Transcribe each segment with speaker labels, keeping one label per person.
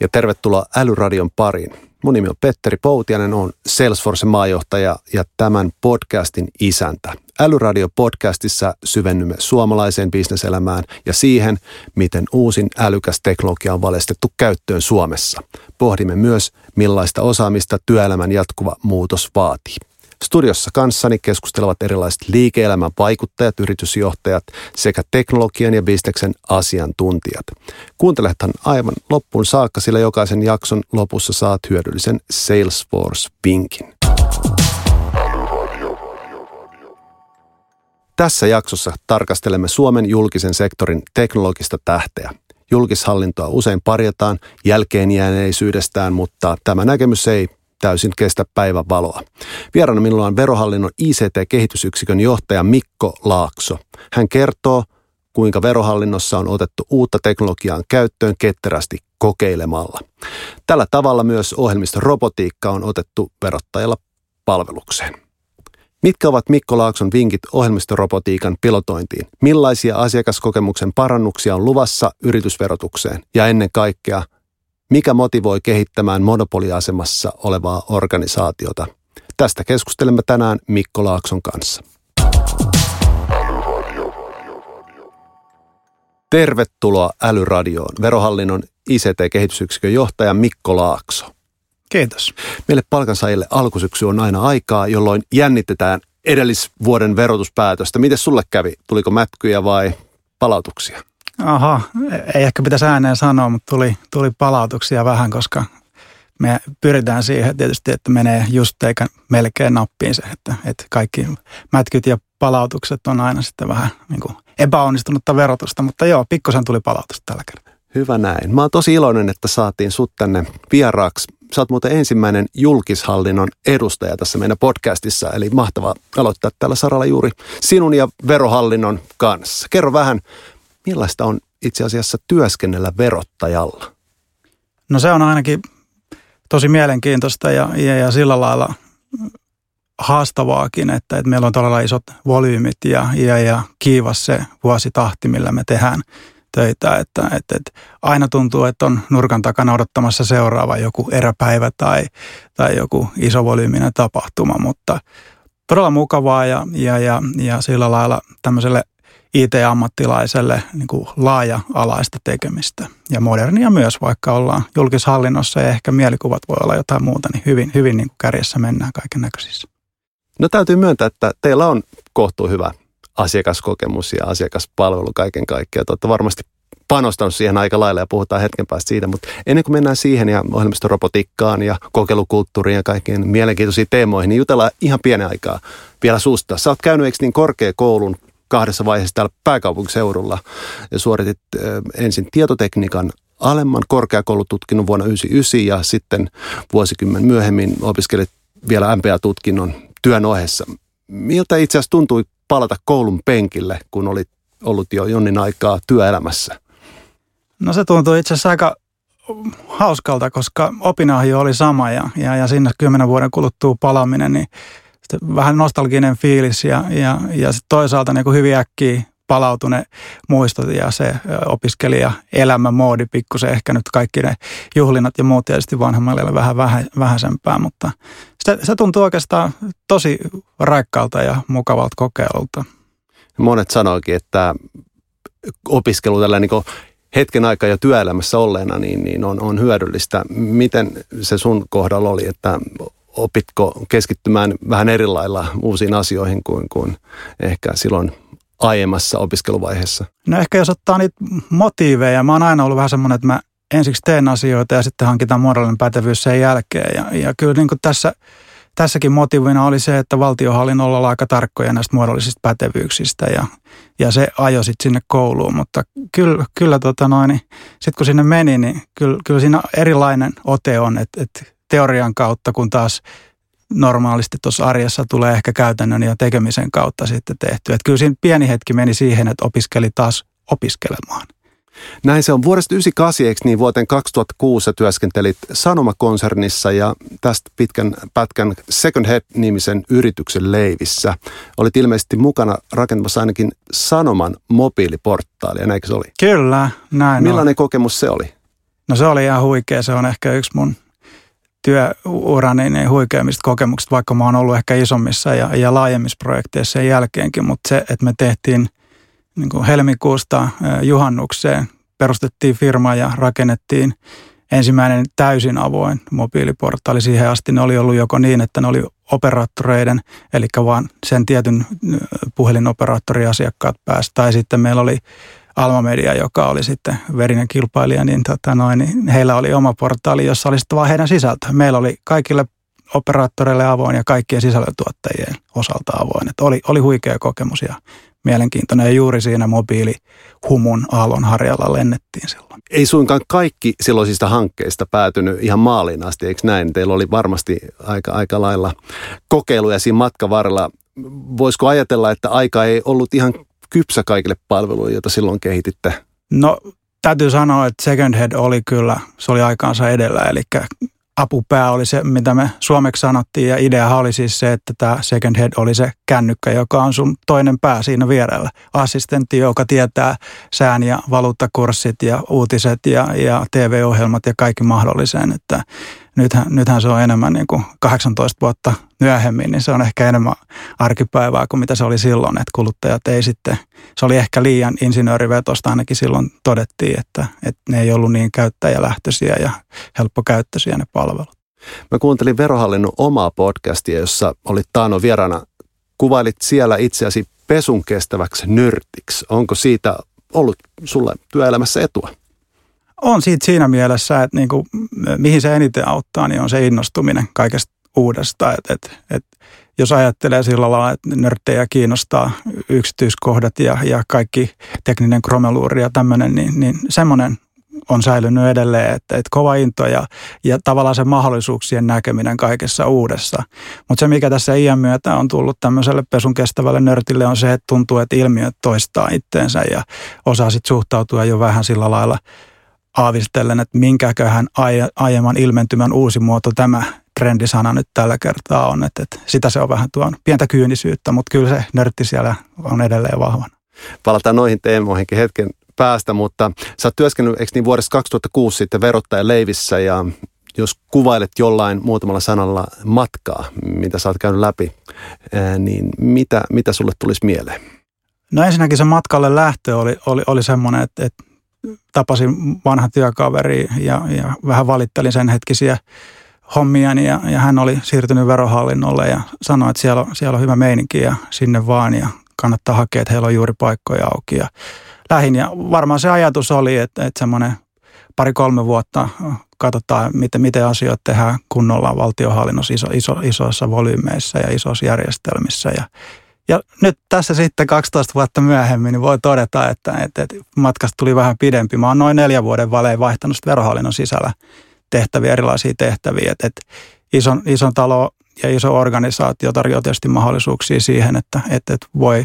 Speaker 1: Ja tervetuloa Älyradion pariin. Mun nimi on Petteri Poutianen, on Salesforce maajohtaja ja tämän podcastin isäntä. Älyradio-podcastissa syvennymme suomalaiseen bisneselämään ja siihen, miten uusin älykäs teknologia on valistettu käyttöön Suomessa. Pohdimme myös, millaista osaamista työelämän jatkuva muutos vaatii. Studiossa kanssani keskustelevat erilaiset liike-elämän vaikuttajat, yritysjohtajat sekä teknologian ja bisneksen asiantuntijat. Kuuntelethan aivan loppuun saakka, sillä jokaisen jakson lopussa saat hyödyllisen Salesforce-vinkin. Tässä jaksossa tarkastelemme Suomen julkisen sektorin teknologista tähteä. Julkishallintoa usein parjataan jälkeenjääneisyydestään, mutta tämä näkemys ei täysin kestä päivän valoa. Vieraana minulla on verohallinnon ICT-kehitysyksikön johtaja Mikko Laakso. Hän kertoo, kuinka verohallinnossa on otettu uutta teknologiaa käyttöön ketterästi kokeilemalla. Tällä tavalla myös ohjelmistorobotiikka on otettu verottajalla palvelukseen. Mitkä ovat Mikko Laakson vinkit ohjelmistorobotiikan pilotointiin? Millaisia asiakaskokemuksen parannuksia on luvassa yritysverotukseen? Ja ennen kaikkea, mikä motivoi kehittämään monopoliasemassa olevaa organisaatiota? Tästä keskustelemme tänään Mikko Laakson kanssa. Tervetuloa Älyradioon. Verohallinnon ICT-kehitysyksikön johtaja Mikko Laakso.
Speaker 2: Kiitos.
Speaker 1: Meille palkansaajille alkusyksy on aina aikaa, jolloin jännitetään edellisvuoden verotuspäätöstä. Miten sulle kävi? Tuliko mätkyjä vai palautuksia?
Speaker 2: Aha, ei ehkä pitäisi ääneen sanoa, mutta tuli, tuli palautuksia vähän, koska me pyritään siihen tietysti, että menee just eikä melkein nappiin se, että, että kaikki mätkyt ja palautukset on aina sitten vähän niin kuin epäonnistunutta verotusta, mutta joo, pikkusen tuli palautusta tällä kertaa.
Speaker 1: Hyvä näin. Mä oon tosi iloinen, että saatiin sut tänne vieraaksi. Sä oot muuten ensimmäinen julkishallinnon edustaja tässä meidän podcastissa, eli mahtavaa aloittaa tällä saralla juuri sinun ja verohallinnon kanssa. Kerro vähän, millaista on itse asiassa työskennellä verottajalla?
Speaker 2: No se on ainakin tosi mielenkiintoista ja, ja, ja sillä lailla haastavaakin, että, että meillä on todella isot volyymit ja, ja, ja kiivas se vuositahti, millä me tehdään töitä. Että, että, että aina tuntuu, että on nurkan takana odottamassa seuraava joku eräpäivä tai, tai joku isovolyyminen tapahtuma, mutta todella mukavaa ja, ja, ja, ja sillä lailla tämmöiselle IT-ammattilaiselle niin kuin laaja-alaista tekemistä. Ja modernia myös, vaikka ollaan julkishallinnossa ja ehkä mielikuvat voi olla jotain muuta, niin hyvin, hyvin niin kuin kärjessä mennään kaiken näköisissä.
Speaker 1: No täytyy myöntää, että teillä on kohtuu hyvä asiakaskokemus ja asiakaspalvelu kaiken kaikkiaan. Olette varmasti panostanut siihen aika lailla ja puhutaan hetken päästä siitä, mutta ennen kuin mennään siihen ja ohjelmistorobotiikkaan ja kokeilukulttuuriin ja kaikkiin mielenkiintoisiin teemoihin, niin jutellaan ihan pienen aikaa vielä susta. Sä oot käynyt eikö niin korkeakoulun kahdessa vaiheessa täällä pääkaupunkiseudulla ja suoritit ensin tietotekniikan alemman korkeakoulututkinnon vuonna 1999 ja sitten vuosikymmen myöhemmin opiskelit vielä MPA-tutkinnon työn ohessa. Miltä itse asiassa tuntui palata koulun penkille, kun olit ollut jo jonnin aikaa työelämässä?
Speaker 2: No se tuntui itse asiassa aika hauskalta, koska opinahjo oli sama ja, ja, ja sinne kymmenen vuoden kuluttua palaaminen, niin vähän nostalginen fiilis ja, ja, ja sit toisaalta niin kuin hyvin äkkiä palautune muistot ja se opiskelija elämän moodi pikkusen ehkä nyt kaikki ne juhlinnat ja muut tietysti vanhemmalle vähän vähäisempää, mutta se, se tuntuu oikeastaan tosi raikkaalta ja mukavalta kokeilulta.
Speaker 1: Monet sanoikin, että opiskelu tällä niin hetken aikaa jo työelämässä olleena niin, niin on, on hyödyllistä. Miten se sun kohdalla oli, että opitko keskittymään vähän eri lailla uusiin asioihin kuin, kuin ehkä silloin aiemmassa opiskeluvaiheessa?
Speaker 2: No ehkä jos ottaa niitä motiiveja, mä oon aina ollut vähän semmoinen, että mä ensiksi teen asioita ja sitten hankitaan muodollinen pätevyys sen jälkeen. Ja, ja kyllä niin kuin tässä, tässäkin motiivina oli se, että valtiohallinnolla on aika tarkkoja näistä muodollisista pätevyyksistä ja, ja se ajoi sitten sinne kouluun. Mutta kyllä, kyllä tota niin sitten kun sinne meni, niin kyllä, kyllä siinä erilainen ote on, että, että teorian kautta, kun taas normaalisti tuossa arjessa tulee ehkä käytännön ja tekemisen kautta sitten tehty. Että kyllä siinä pieni hetki meni siihen, että opiskeli taas opiskelemaan.
Speaker 1: Näin se on. Vuodesta 1998 eikö niin vuoteen 2006 työskentelit Sanomakonsernissa ja tästä pitkän pätkän Second Head-nimisen yrityksen leivissä. Olit ilmeisesti mukana rakentamassa ainakin Sanoman mobiiliportaalia, näinkö se oli?
Speaker 2: Kyllä, näin
Speaker 1: Millainen on. kokemus se oli?
Speaker 2: No se oli ihan huikea. Se on ehkä yksi mun työurani niin huikeimmista kokemuksista, vaikka mä oon ollut ehkä isommissa ja, ja laajemmissa projekteissa sen jälkeenkin. Mutta se, että me tehtiin niin kuin helmikuusta juhannukseen, perustettiin firma ja rakennettiin ensimmäinen täysin avoin mobiiliportaali. Siihen asti ne oli ollut joko niin, että ne oli operaattoreiden, eli vaan sen tietyn puhelinoperaattoriasiakkaat päästä, tai sitten meillä oli Alma Media, joka oli sitten verinen kilpailija, niin, tota noin, niin heillä oli oma portaali, jossa oli sitten vaan heidän sisältö. Meillä oli kaikille operaattoreille avoin ja kaikkien sisällöntuottajien osalta avoin. Et oli, oli huikea kokemus ja mielenkiintoinen ja juuri siinä mobiilihumun aallon harjalla lennettiin silloin.
Speaker 1: Ei suinkaan kaikki silloisista hankkeista päätynyt ihan maaliin asti, eikö näin? Teillä oli varmasti aika, aika lailla kokeiluja siinä matkan varrella. Voisiko ajatella, että aika ei ollut ihan kypsä kaikille palveluille, joita silloin kehititte?
Speaker 2: No täytyy sanoa, että Second Head oli kyllä, se oli aikaansa edellä, eli apupää oli se, mitä me suomeksi sanottiin ja idea oli siis se, että tämä second head oli se kännykkä, joka on sun toinen pää siinä vierellä. Assistentti, joka tietää sään ja valuuttakurssit ja uutiset ja, ja TV-ohjelmat ja kaikki mahdollisen, että nythän, nythän se on enemmän niin kuin 18 vuotta myöhemmin, niin se on ehkä enemmän arkipäivää kuin mitä se oli silloin, että kuluttajat ei sitten, se oli ehkä liian insinöörivetosta ainakin silloin todettiin, että, että ne ei ollut niin käyttäjälähtöisiä ja helppokäyttöisiä ne palvelut.
Speaker 1: Mä kuuntelin Verohallinnon omaa podcastia, jossa olit Taano vieraana. Kuvailit siellä itseäsi pesun kestäväksi nyrtiksi. Onko siitä ollut sulle työelämässä etua?
Speaker 2: on siitä siinä mielessä, että niin kuin, mihin se eniten auttaa, niin on se innostuminen kaikesta uudesta. Et, et, et, jos ajattelee sillä lailla, että nörttejä kiinnostaa yksityiskohdat ja, ja kaikki tekninen kromeluuri ja tämmöinen, niin, niin semmoinen on säilynyt edelleen, että, että kova into ja, ja tavallaan se mahdollisuuksien näkeminen kaikessa uudessa. Mutta se, mikä tässä iän myötä on tullut tämmöiselle pesun kestävälle nörtille, on se, että tuntuu, että ilmiöt toistaa itteensä ja osaa sitten suhtautua jo vähän sillä lailla – aavistellen, että minkäköhän aiemman ilmentymän uusi muoto tämä trendisana nyt tällä kertaa on. Että, että sitä se on vähän tuon pientä kyynisyyttä, mutta kyllä se nörtti siellä on edelleen vahvana.
Speaker 1: Palataan noihin teemoihinkin hetken päästä, mutta sä oot työskennellyt, eikö niin vuodesta 2006 sitten verottaja Leivissä ja jos kuvailet jollain muutamalla sanalla matkaa, mitä sä oot käynyt läpi, niin mitä, mitä sulle tulisi mieleen?
Speaker 2: No ensinnäkin se matkalle lähtö oli, oli, oli semmoinen, että, että tapasin vanha työkaveri ja, ja vähän valittelin sen hetkisiä hommia ja, ja hän oli siirtynyt verohallinnolle ja sanoi, että siellä on, siellä on hyvä meininki ja sinne vaan ja kannattaa hakea, että heillä on juuri paikkoja auki ja lähin. Ja varmaan se ajatus oli, että, että semmoinen pari-kolme vuotta katsotaan, miten, miten asioita tehdään kunnolla valtiohallinnossa iso, iso, isoissa volyymeissa ja isoissa järjestelmissä. Ja, ja nyt tässä sitten 12 vuotta myöhemmin niin voi todeta, että, että, että matkasta tuli vähän pidempi. Mä oon noin neljän vuoden välein vaihtanut verohallinnon sisällä tehtäviä, erilaisia tehtäviä. Että, että ison, ison talo ja iso organisaatio tarjoaa tietysti mahdollisuuksia siihen, että, että, että voi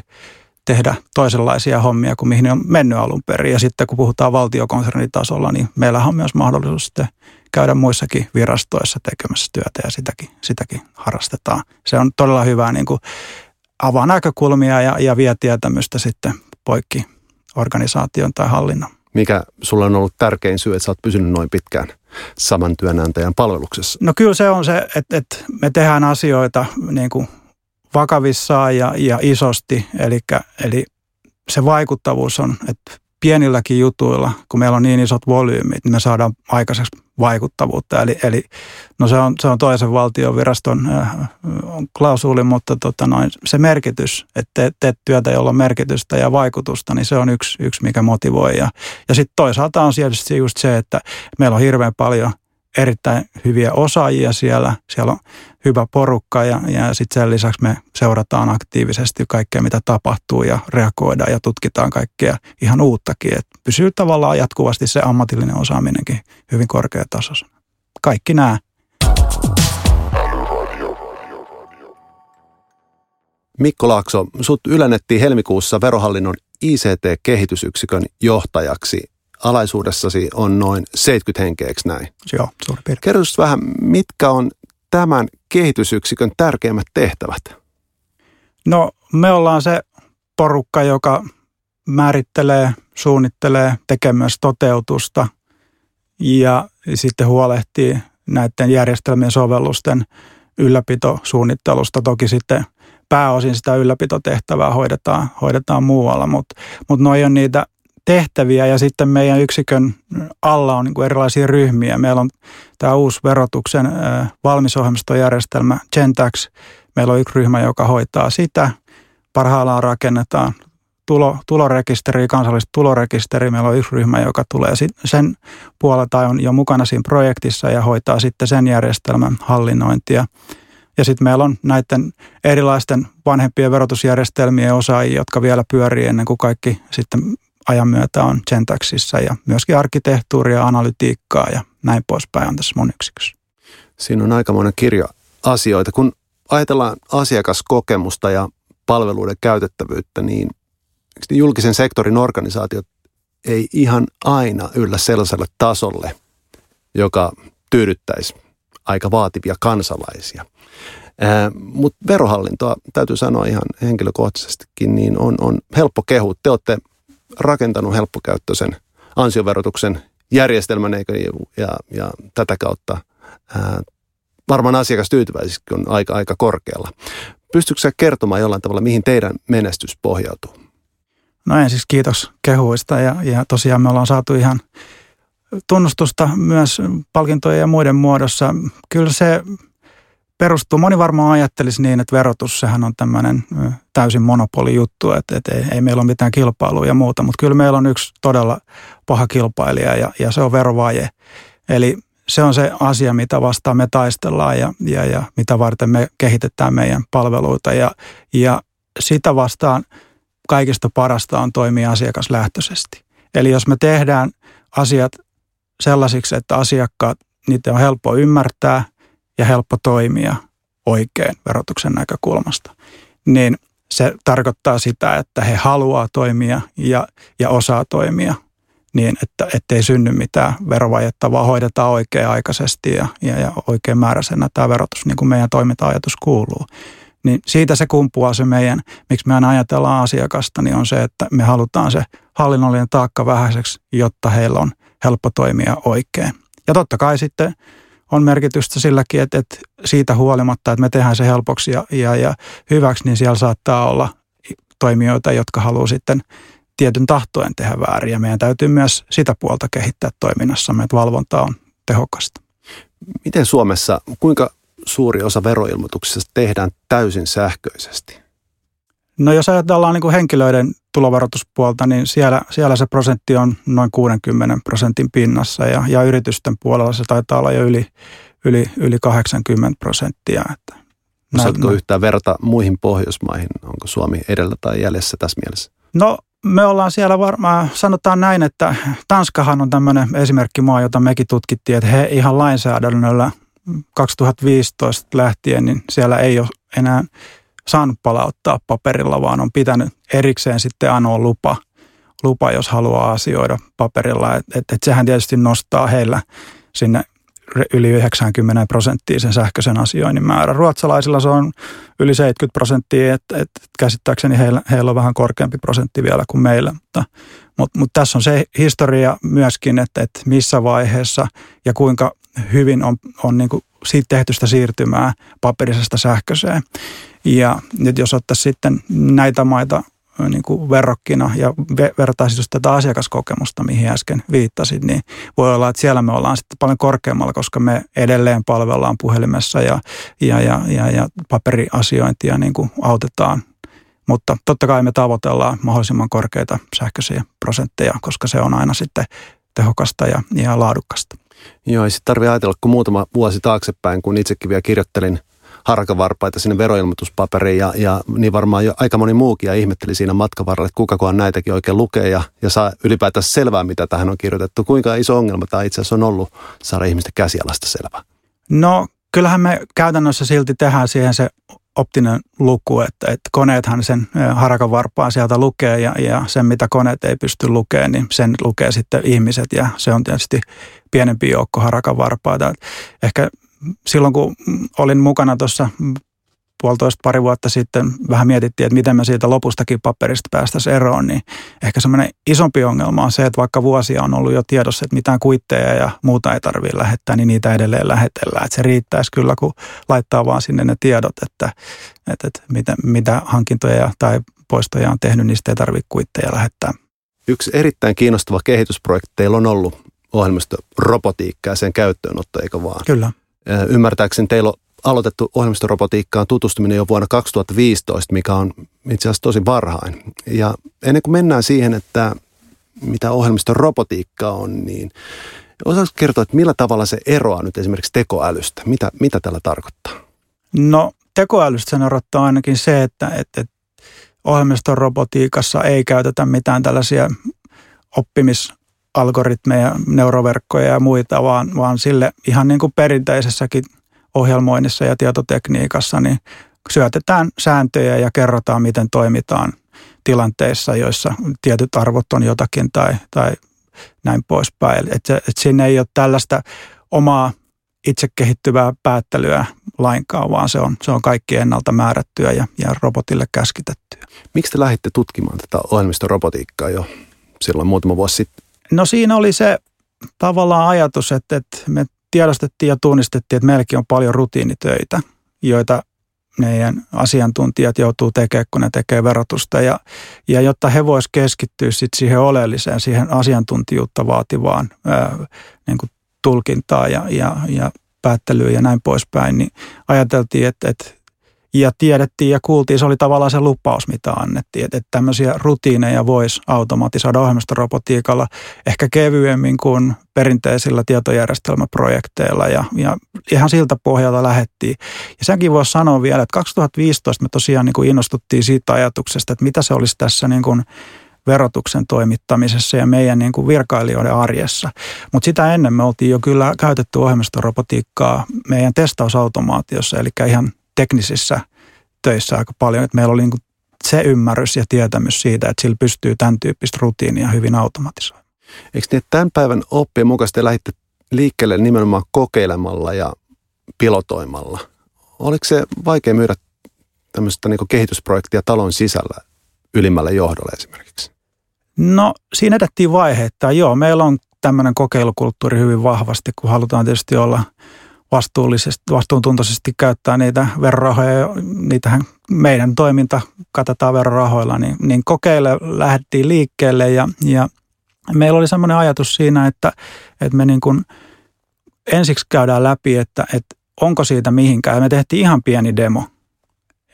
Speaker 2: tehdä toisenlaisia hommia kuin mihin on mennyt alun perin. Ja sitten kun puhutaan valtiokonsernitasolla, niin meillähän on myös mahdollisuus sitten käydä muissakin virastoissa tekemässä työtä ja sitäkin, sitäkin harrastetaan. Se on todella hyvää niin kuin avaa näkökulmia ja, ja vie tietämystä sitten poikki organisaation tai hallinnon.
Speaker 1: Mikä sulla on ollut tärkein syy, että sä oot pysynyt noin pitkään saman työnantajan palveluksessa?
Speaker 2: No kyllä se on se, että, että me tehdään asioita niin kuin vakavissaan ja, ja isosti. Eli, eli se vaikuttavuus on, että pienilläkin jutuilla, kun meillä on niin isot volyymit, niin me saadaan aikaiseksi vaikuttavuutta. Eli, eli no se, on, se on toisen valtioviraston äh, klausuuli, mutta tota noin, se merkitys, että teet, teet työtä, jolla on merkitystä ja vaikutusta, niin se on yksi, yksi mikä motivoi. Ja, ja sitten toisaalta on tietysti just se, että meillä on hirveän paljon erittäin hyviä osaajia siellä. Siellä on hyvä porukka ja, ja sitten sen lisäksi me seurataan aktiivisesti kaikkea, mitä tapahtuu ja reagoidaan ja tutkitaan kaikkea ihan uuttakin. Et pysyy tavallaan jatkuvasti se ammatillinen osaaminenkin hyvin korkeatasoisena. Kaikki nämä.
Speaker 1: Mikko Laakso, sut ylennettiin helmikuussa verohallinnon ICT-kehitysyksikön johtajaksi. Alaisuudessasi on noin 70 henkeä, näin?
Speaker 2: Joo, suuri piirtein.
Speaker 1: Kerro vähän, mitkä on tämän kehitysyksikön tärkeimmät tehtävät?
Speaker 2: No me ollaan se porukka, joka määrittelee, suunnittelee, tekee myös toteutusta ja sitten huolehtii näiden järjestelmien sovellusten ylläpitosuunnittelusta. Toki sitten pääosin sitä ylläpitotehtävää hoidetaan, hoidetaan muualla, mutta mut noi on niitä tehtäviä ja sitten meidän yksikön alla on niin kuin erilaisia ryhmiä. Meillä on tämä uusi verotuksen valmisohjelmistojärjestelmä Gentax. Meillä on yksi ryhmä, joka hoitaa sitä. Parhaillaan rakennetaan tulo, tulorekisteri, kansallista tulorekisteri. Meillä on yksi ryhmä, joka tulee sen puolelta on jo mukana siinä projektissa ja hoitaa sitten sen järjestelmän hallinnointia. Ja sitten meillä on näiden erilaisten vanhempien verotusjärjestelmien osaajia, jotka vielä pyörii ennen kuin kaikki sitten ajan myötä on Gentaxissa ja myöskin arkkitehtuuria, analytiikkaa ja näin poispäin on tässä mun yksikössä.
Speaker 1: Siinä on aikamoinen kirjo asioita. Kun ajatellaan asiakaskokemusta ja palveluiden käytettävyyttä, niin julkisen sektorin organisaatiot ei ihan aina yllä sellaiselle tasolle, joka tyydyttäisi aika vaativia kansalaisia. Mutta verohallintoa, täytyy sanoa ihan henkilökohtaisestikin, niin on, on helppo kehu. Te olette rakentanut helppokäyttöisen ansioverotuksen järjestelmän eikö, ja, ja tätä kautta ää, varmaan asiakastyytyväisyys on aika, aika korkealla. Pystytkö sä kertomaan jollain tavalla, mihin teidän menestys pohjautuu?
Speaker 2: No ensin siis kiitos kehuista ja, ja tosiaan me ollaan saatu ihan tunnustusta myös palkintojen ja muiden muodossa. Kyllä se perustuu, moni varmaan ajattelisi niin, että verotus, sehän on tämmöinen täysin monopolijuttu, että, että ei, ei meillä ole mitään kilpailua ja muuta, mutta kyllä meillä on yksi todella paha kilpailija ja, ja se on verovaje. Eli se on se asia, mitä vastaan me taistellaan ja, ja, ja mitä varten me kehitetään meidän palveluita ja, ja sitä vastaan kaikista parasta on toimia asiakaslähtöisesti. Eli jos me tehdään asiat sellaisiksi, että asiakkaat, niitä on helppo ymmärtää – ja helppo toimia oikein verotuksen näkökulmasta, niin se tarkoittaa sitä, että he haluaa toimia ja, ja osaa toimia niin, että ettei synny mitään verovajetta, vaan hoidetaan oikea-aikaisesti ja, ja, ja oikein määräisenä tämä verotus, niin kuin meidän toiminta-ajatus kuuluu. Niin siitä se kumpuaa se meidän, miksi me aina ajatellaan asiakasta, niin on se, että me halutaan se hallinnollinen taakka vähäiseksi, jotta heillä on helppo toimia oikein. Ja totta kai sitten on merkitystä silläkin, että, että siitä huolimatta, että me tehdään se helpoksi ja, ja, ja hyväksi, niin siellä saattaa olla toimijoita, jotka haluaa sitten tietyn tahtoen tehdä väärin. Ja meidän täytyy myös sitä puolta kehittää toiminnassamme, että valvonta on tehokasta.
Speaker 1: Miten Suomessa, kuinka suuri osa veroilmoituksista tehdään täysin sähköisesti?
Speaker 2: No jos ajatellaan niin kuin henkilöiden tulovaroituspuolta, niin siellä, siellä se prosentti on noin 60 prosentin pinnassa ja, ja yritysten puolella se taitaa olla jo yli, yli, yli 80 prosenttia. Että
Speaker 1: Osaatko yhtään verrata muihin Pohjoismaihin? Onko Suomi edellä tai jäljessä tässä mielessä?
Speaker 2: No me ollaan siellä varmaan, sanotaan näin, että Tanskahan on tämmöinen esimerkkimaa, jota mekin tutkittiin, että he ihan lainsäädännöllä 2015 lähtien, niin siellä ei ole enää saanut palauttaa paperilla, vaan on pitänyt erikseen sitten anoa lupa, lupa jos haluaa asioida paperilla. Et, et, et sehän tietysti nostaa heillä sinne yli 90 prosenttia sen sähköisen asioinnin määrä. Ruotsalaisilla se on yli 70 prosenttia, että et, käsittääkseni heillä, heillä on vähän korkeampi prosentti vielä kuin meillä. Mutta, mutta, mutta tässä on se historia myöskin, että, että missä vaiheessa ja kuinka hyvin on, on niin kuin siitä tehty sitä siirtymää paperisesta sähköiseen. Ja nyt jos ottaisiin sitten näitä maita niin kuin verrokkina ja vertaisi just tätä asiakaskokemusta, mihin äsken viittasit, niin voi olla, että siellä me ollaan sitten paljon korkeammalla, koska me edelleen palvellaan puhelimessa ja, ja, ja, ja, ja paperiasiointia niin kuin autetaan. Mutta totta kai me tavoitellaan mahdollisimman korkeita sähköisiä prosentteja, koska se on aina sitten tehokasta ja, ja laadukasta.
Speaker 1: Joo, ei sitten tarvitse ajatella, kun muutama vuosi taaksepäin, kun itsekin vielä kirjoittelin harkavarpaita sinne veroilmoituspaperiin ja, ja niin varmaan jo aika moni muukin ja ihmetteli siinä matkan varrella, että kukakohan näitäkin oikein lukee ja, ja saa ylipäätään selvää, mitä tähän on kirjoitettu. Kuinka iso ongelma tämä itse asiassa on ollut saada ihmisten käsialasta selvää?
Speaker 2: No kyllähän me käytännössä silti tehdään siihen se optinen luku, että, että koneethan sen harakan varpaan sieltä lukee ja, ja sen, mitä koneet ei pysty lukemaan, niin sen lukee sitten ihmiset ja se on tietysti pienempi joukko harakan varpaita. Ehkä silloin, kun olin mukana tuossa puolitoista pari vuotta sitten vähän mietittiin, että miten me siitä lopustakin paperista päästäisiin eroon, niin ehkä semmoinen isompi ongelma on se, että vaikka vuosia on ollut jo tiedossa, että mitään kuitteja ja muuta ei tarvitse lähettää, niin niitä edelleen lähetellään. Että se riittäisi kyllä, kun laittaa vaan sinne ne tiedot, että, että, että mitä, mitä hankintoja tai poistoja on tehnyt, niistä ei tarvitse kuitteja lähettää.
Speaker 1: Yksi erittäin kiinnostava kehitysprojekti teillä on ollut ohjelmistorobotiikka ja sen käyttöönotto, eikö vaan?
Speaker 2: Kyllä.
Speaker 1: Ymmärtääkseni teillä on aloitettu ohjelmistorobotiikkaan tutustuminen jo vuonna 2015, mikä on itse asiassa tosi varhain. Ja ennen kuin mennään siihen, että mitä ohjelmistorobotiikka on, niin osaatko kertoa, että millä tavalla se eroaa nyt esimerkiksi tekoälystä? Mitä, mitä tällä tarkoittaa?
Speaker 2: No tekoälystä sen erottaa ainakin se, että, että, että ohjelmistorobotiikassa ei käytetä mitään tällaisia oppimisalgoritmeja, neuroverkkoja ja muita, vaan, vaan sille ihan niin kuin perinteisessäkin ohjelmoinnissa ja tietotekniikassa, niin syötetään sääntöjä ja kerrotaan, miten toimitaan tilanteissa, joissa tietyt arvot on jotakin tai, tai näin poispäin. Että et siinä ei ole tällaista omaa itse kehittyvää päättelyä lainkaan, vaan se on, se on kaikki ennalta määrättyä ja, ja robotille käskitettyä.
Speaker 1: Miksi te lähditte tutkimaan tätä ohjelmistorobotiikkaa jo silloin muutama vuosi sitten?
Speaker 2: No siinä oli se tavallaan ajatus, että, että me tiedostettiin ja tunnistettiin, että meilläkin on paljon rutiinitöitä, joita meidän asiantuntijat joutuu tekemään, kun ne tekee verotusta. Ja, ja jotta he voisivat keskittyä sit siihen oleelliseen, siihen asiantuntijuutta vaativaan ää, niin kuin tulkintaa ja, ja, ja päättelyyn ja näin poispäin, niin ajateltiin, että, että ja tiedettiin ja kuultiin, se oli tavallaan se lupaus, mitä annettiin, että, että tämmöisiä rutiineja voisi automatisoida ohjelmistorobotiikalla ehkä kevyemmin kuin perinteisillä tietojärjestelmäprojekteilla ja, ja ihan siltä pohjalta lähettiin. Ja senkin voisi sanoa vielä, että 2015 me tosiaan niin kuin innostuttiin siitä ajatuksesta, että mitä se olisi tässä niin kuin verotuksen toimittamisessa ja meidän niin kuin virkailijoiden arjessa. Mutta sitä ennen me oltiin jo kyllä käytetty ohjelmistorobotiikkaa meidän testausautomaatiossa, eli ihan teknisissä töissä aika paljon, että meillä oli niin se ymmärrys ja tietämys siitä, että sillä pystyy tämän tyyppistä rutiinia hyvin automatisoimaan.
Speaker 1: Eikö niin, että tämän päivän oppien mukaan te lähditte liikkeelle nimenomaan kokeilemalla ja pilotoimalla? Oliko se vaikea myydä tämmöistä niin kehitysprojektia talon sisällä ylimmälle johdolle esimerkiksi?
Speaker 2: No siinä edettiin vaiheita. Joo, meillä on tämmöinen kokeilukulttuuri hyvin vahvasti, kun halutaan tietysti olla – vastuullisesti, vastuuntuntoisesti käyttää niitä verorahoja, niitähän meidän toiminta katsotaan verorahoilla, niin, niin kokeille lähdettiin liikkeelle ja, ja meillä oli semmoinen ajatus siinä, että, että me niin kuin ensiksi käydään läpi, että, että onko siitä mihinkään. Me tehtiin ihan pieni demo,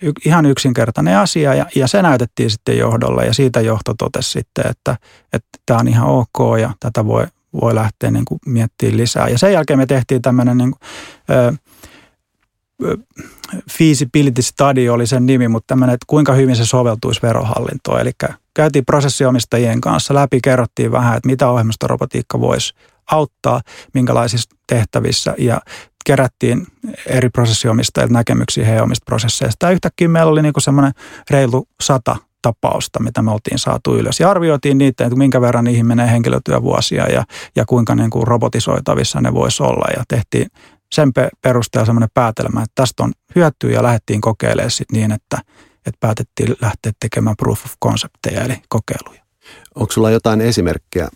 Speaker 2: y, ihan yksinkertainen asia ja, ja se näytettiin sitten johdolle ja siitä johto totesi sitten, että, että tämä on ihan ok ja tätä voi, voi lähteä niin kuin miettimään lisää. Ja sen jälkeen me tehtiin tämmöinen niin kuin, ö, feasibility study oli sen nimi, mutta tämmöinen, että kuinka hyvin se soveltuisi verohallintoon. Eli käytiin prosessiomistajien kanssa läpi, kerrottiin vähän, että mitä ohjelmistorobotiikka voisi auttaa, minkälaisissa tehtävissä ja kerättiin eri prosessiomistajilta näkemyksiä heidän omista prosesseista. Ja yhtäkkiä meillä oli niin semmoinen reilu sata tapausta, mitä me oltiin saatu ylös. Ja arvioitiin niitä, että minkä verran niihin menee henkilötyövuosia ja, ja kuinka niin kuin robotisoitavissa ne voisi olla. Ja tehtiin sen perusteella semmoinen päätelmä, että tästä on hyötyä ja lähdettiin kokeilemaan sit niin, että, että päätettiin lähteä tekemään proof of concepteja eli kokeiluja.
Speaker 1: Onko sulla jotain esimerkkejä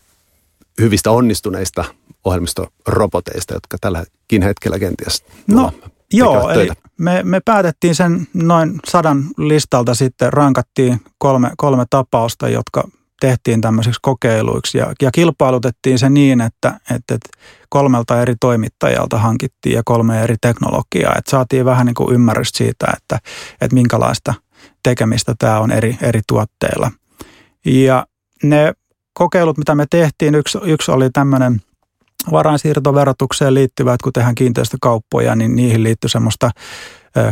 Speaker 1: hyvistä onnistuneista ohjelmistoroboteista, jotka tälläkin hetkellä kenties
Speaker 2: No Joo, eli me, me päätettiin sen noin sadan listalta sitten, rankattiin kolme, kolme tapausta, jotka tehtiin tämmöisiksi kokeiluiksi ja, ja kilpailutettiin se niin, että, että, että kolmelta eri toimittajalta hankittiin ja kolme eri teknologiaa. Että saatiin vähän niin kuin ymmärrystä siitä, että, että minkälaista tekemistä tämä on eri, eri tuotteilla. Ja ne kokeilut, mitä me tehtiin, yksi, yksi oli tämmöinen – varainsiirtoverotukseen liittyvät, kun tehdään kiinteistökauppoja, niin niihin liittyy semmoista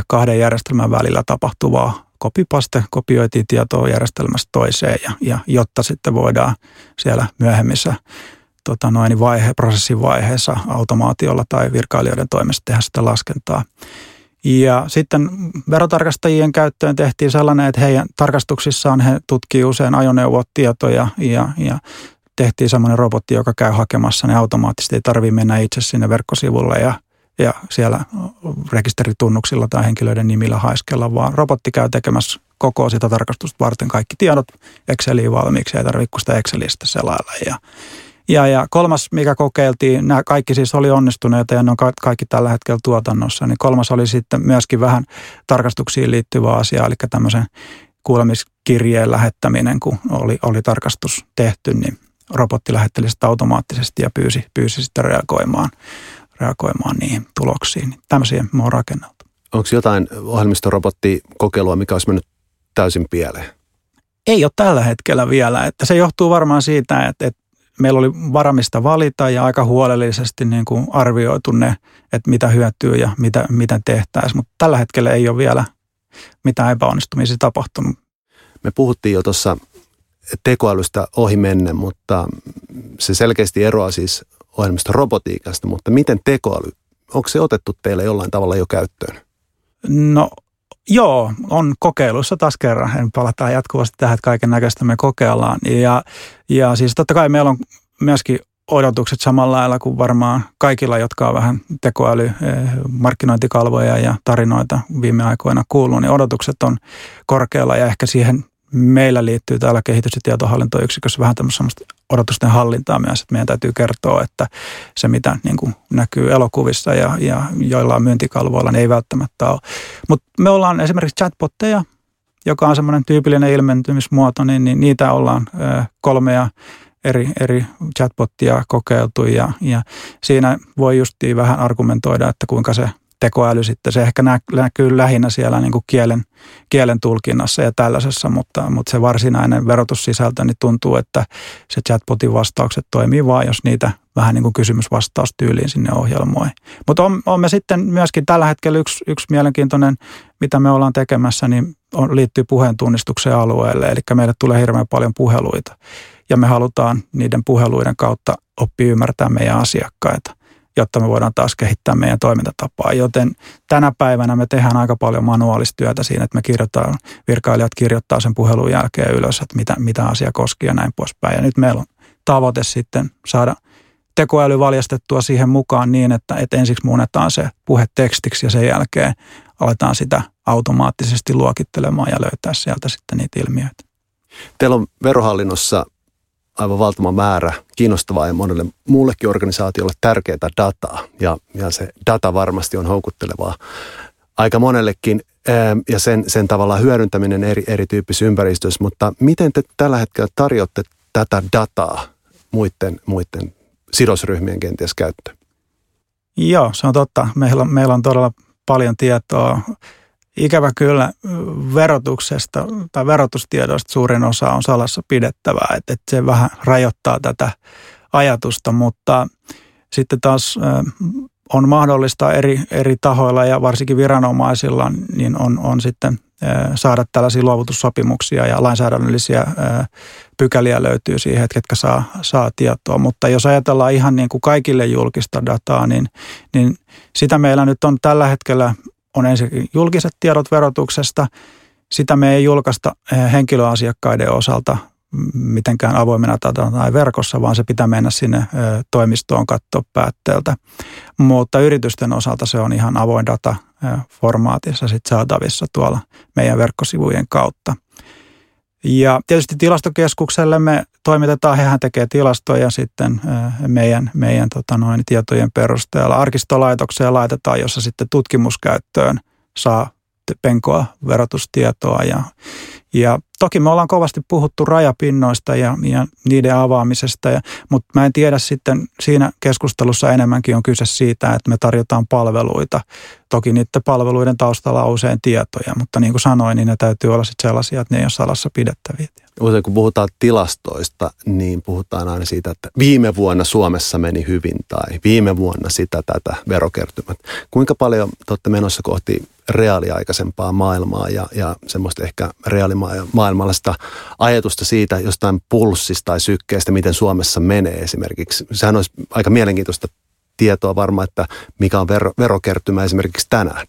Speaker 2: kahden järjestelmän välillä tapahtuvaa kopipaste, kopioitiin tietoa järjestelmästä toiseen ja, ja jotta sitten voidaan siellä myöhemmissä tota noin, vaihe, prosessin vaiheessa automaatiolla tai virkailijoiden toimesta tehdä sitä laskentaa. Ja sitten verotarkastajien käyttöön tehtiin sellainen, että heidän tarkastuksissaan he tutkivat usein ajoneuvotietoja ja, ja tehtiin semmoinen robotti, joka käy hakemassa ne automaattisesti. Ei tarvitse mennä itse sinne verkkosivulle ja ja siellä rekisteritunnuksilla tai henkilöiden nimillä haiskella, vaan robotti käy tekemässä koko sitä tarkastusta varten kaikki tiedot Exceliin valmiiksi, ei tarvitse sitä Excelistä selailla. Ja, ja, ja kolmas, mikä kokeiltiin, nämä kaikki siis oli onnistuneita ja ne on kaikki tällä hetkellä tuotannossa, niin kolmas oli sitten myöskin vähän tarkastuksiin liittyvä asia, eli tämmöisen kuulemiskirjeen lähettäminen, kun oli, oli tarkastus tehty, niin robotti lähetteli sitä automaattisesti ja pyysi, pyysi sitten reagoimaan, reagoimaan niihin tuloksiin. Tämmöisiä me on rakenneltu.
Speaker 1: Onko jotain ohjelmistorobotikokeilua, mikä olisi mennyt täysin pieleen?
Speaker 2: Ei ole tällä hetkellä vielä. Että se johtuu varmaan siitä, että, että meillä oli varamista valita ja aika huolellisesti niin kuin arvioitu ne, että mitä hyötyy ja mitä, mitä tehtäisiin. Mutta tällä hetkellä ei ole vielä mitään epäonnistumisia tapahtunut.
Speaker 1: Me puhuttiin jo tuossa tekoälystä ohi menne, mutta se selkeästi eroaa siis ohjelmista robotiikasta, mutta miten tekoäly, onko se otettu teille jollain tavalla jo käyttöön?
Speaker 2: No Joo, on kokeilussa taas kerran. En palataan jatkuvasti tähän, että kaiken näköistä me kokeillaan. Ja, ja siis totta kai meillä on myöskin odotukset samalla lailla kuin varmaan kaikilla, jotka on vähän tekoäly, eh, markkinointikalvoja ja tarinoita viime aikoina kuullut, niin odotukset on korkealla ja ehkä siihen meillä liittyy täällä kehitys- ja tietohallintoyksikössä vähän tämmöistä odotusten hallintaa myös, että meidän täytyy kertoa, että se mitä niin kuin näkyy elokuvissa ja, ja joillain myyntikalvoilla, niin ei välttämättä ole. Mutta me ollaan esimerkiksi chatbotteja, joka on semmoinen tyypillinen ilmentymismuoto, niin, niin niitä ollaan kolmea eri, eri chatbottia kokeiltu ja, ja siinä voi justiin vähän argumentoida, että kuinka se tekoäly sitten. Se ehkä näkyy lähinnä siellä niin kuin kielen, kielen tulkinnassa ja tällaisessa, mutta, mutta se varsinainen verotussisältö niin tuntuu, että se chatbotin vastaukset toimii vaan, jos niitä vähän niin kuin kysymysvastaustyyliin sinne ohjelmoi. Mutta on, on me sitten myöskin tällä hetkellä yksi, yksi mielenkiintoinen, mitä me ollaan tekemässä, niin on, liittyy puheen tunnistuksen alueelle. Eli meille tulee hirveän paljon puheluita ja me halutaan niiden puheluiden kautta oppia ymmärtää meidän asiakkaita jotta me voidaan taas kehittää meidän toimintatapaa. Joten tänä päivänä me tehdään aika paljon manuaalistyötä siinä, että me kirjoittaa, virkailijat kirjoittaa sen puhelun jälkeen ylös, että mitä, mitä asia koski ja näin poispäin. Ja nyt meillä on tavoite sitten saada tekoäly valjastettua siihen mukaan niin, että, että ensiksi muunnetaan se puhe tekstiksi ja sen jälkeen aletaan sitä automaattisesti luokittelemaan ja löytää sieltä sitten niitä ilmiöitä.
Speaker 1: Teillä on verohallinnossa aivan valtava määrä kiinnostavaa ja monelle muullekin organisaatiolle tärkeää dataa. Ja, ja se data varmasti on houkuttelevaa aika monellekin ja sen, sen tavalla hyödyntäminen eri, erityyppisissä ympäristöissä. Mutta miten te tällä hetkellä tarjotte tätä dataa muiden, muiden sidosryhmien kenties käyttöön?
Speaker 2: Joo, se on totta. Meillä meillä on todella paljon tietoa Ikävä kyllä verotuksesta tai verotustiedoista suurin osa on salassa pidettävää, että, että se vähän rajoittaa tätä ajatusta, mutta sitten taas on mahdollista eri, eri tahoilla ja varsinkin viranomaisilla niin on, on sitten saada tällaisia luovutussopimuksia ja lainsäädännöllisiä pykäliä löytyy siihen, että ketkä saa, saa tietoa. Mutta jos ajatellaan ihan niin kuin kaikille julkista dataa, niin, niin sitä meillä nyt on tällä hetkellä on ensin julkiset tiedot verotuksesta. Sitä me ei julkaista eh, henkilöasiakkaiden osalta mitenkään avoimena tai verkossa, vaan se pitää mennä sinne eh, toimistoon katsoa päätteeltä. Mutta yritysten osalta se on ihan avoin data eh, formaatissa sit saatavissa tuolla meidän verkkosivujen kautta. Ja tietysti tilastokeskukselle me toimitetaan, hehän tekee tilastoja sitten meidän, meidän tota noin, tietojen perusteella. Arkistolaitokseen laitetaan, jossa sitten tutkimuskäyttöön saa penkoa verotustietoa ja, ja toki me ollaan kovasti puhuttu rajapinnoista ja, ja niiden avaamisesta, ja, mutta mä en tiedä sitten siinä keskustelussa enemmänkin on kyse siitä, että me tarjotaan palveluita. Toki niiden palveluiden taustalla on usein tietoja, mutta niin kuin sanoin, niin ne täytyy olla sitten sellaisia, että ne ei ole salassa pidettäviä.
Speaker 1: Usein kun puhutaan tilastoista, niin puhutaan aina siitä, että viime vuonna Suomessa meni hyvin tai viime vuonna sitä tätä verokertymät. Kuinka paljon te olette menossa kohti reaaliaikaisempaa maailmaa ja, ja semmoista ehkä reaalimaailmallista ajatusta siitä jostain pulssista tai sykkeestä, miten Suomessa menee esimerkiksi. Sehän olisi aika mielenkiintoista tietoa varmaan, että mikä on vero, verokertymä esimerkiksi tänään.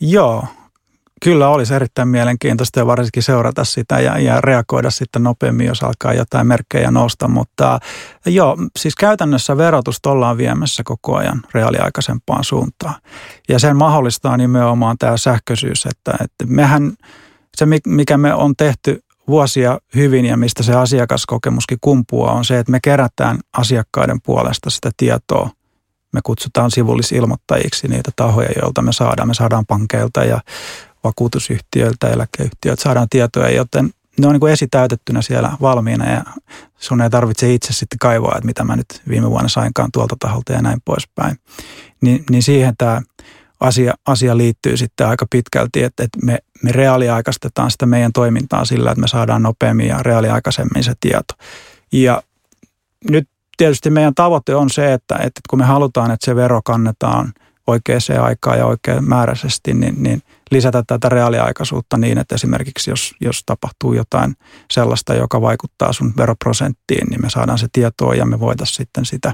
Speaker 2: Joo, kyllä olisi erittäin mielenkiintoista ja varsinkin seurata sitä ja, ja reagoida sitten nopeammin, jos alkaa jotain merkkejä nousta. Mutta joo, siis käytännössä verotusta ollaan viemässä koko ajan reaaliaikaisempaan suuntaan. Ja sen mahdollistaa nimenomaan tämä sähköisyys, että, että mehän, se mikä me on tehty vuosia hyvin ja mistä se asiakaskokemuskin kumpuaa on se, että me kerätään asiakkaiden puolesta sitä tietoa me kutsutaan sivullisilmoittajiksi niitä tahoja, joilta me saadaan. Me saadaan pankeilta ja vakuutusyhtiöiltä, eläkeyhtiöiltä, saadaan tietoja, joten ne on niin kuin esitäytettynä siellä valmiina ja sun ei tarvitse itse sitten kaivaa, että mitä mä nyt viime vuonna sainkaan tuolta taholta ja näin poispäin. Ni, niin siihen tämä asia, asia liittyy sitten aika pitkälti, että, että me, me reaaliaikaistetaan sitä meidän toimintaa sillä, että me saadaan nopeammin ja reaaliaikaisemmin se tieto. Ja nyt tietysti meidän tavoite on se, että, että kun me halutaan, että se vero kannetaan oikeaan aikaan ja oikein määräisesti, niin, niin lisätä tätä reaaliaikaisuutta niin, että esimerkiksi jos, jos tapahtuu jotain sellaista, joka vaikuttaa sun veroprosenttiin, niin me saadaan se tietoa ja me voitaisiin sitten sitä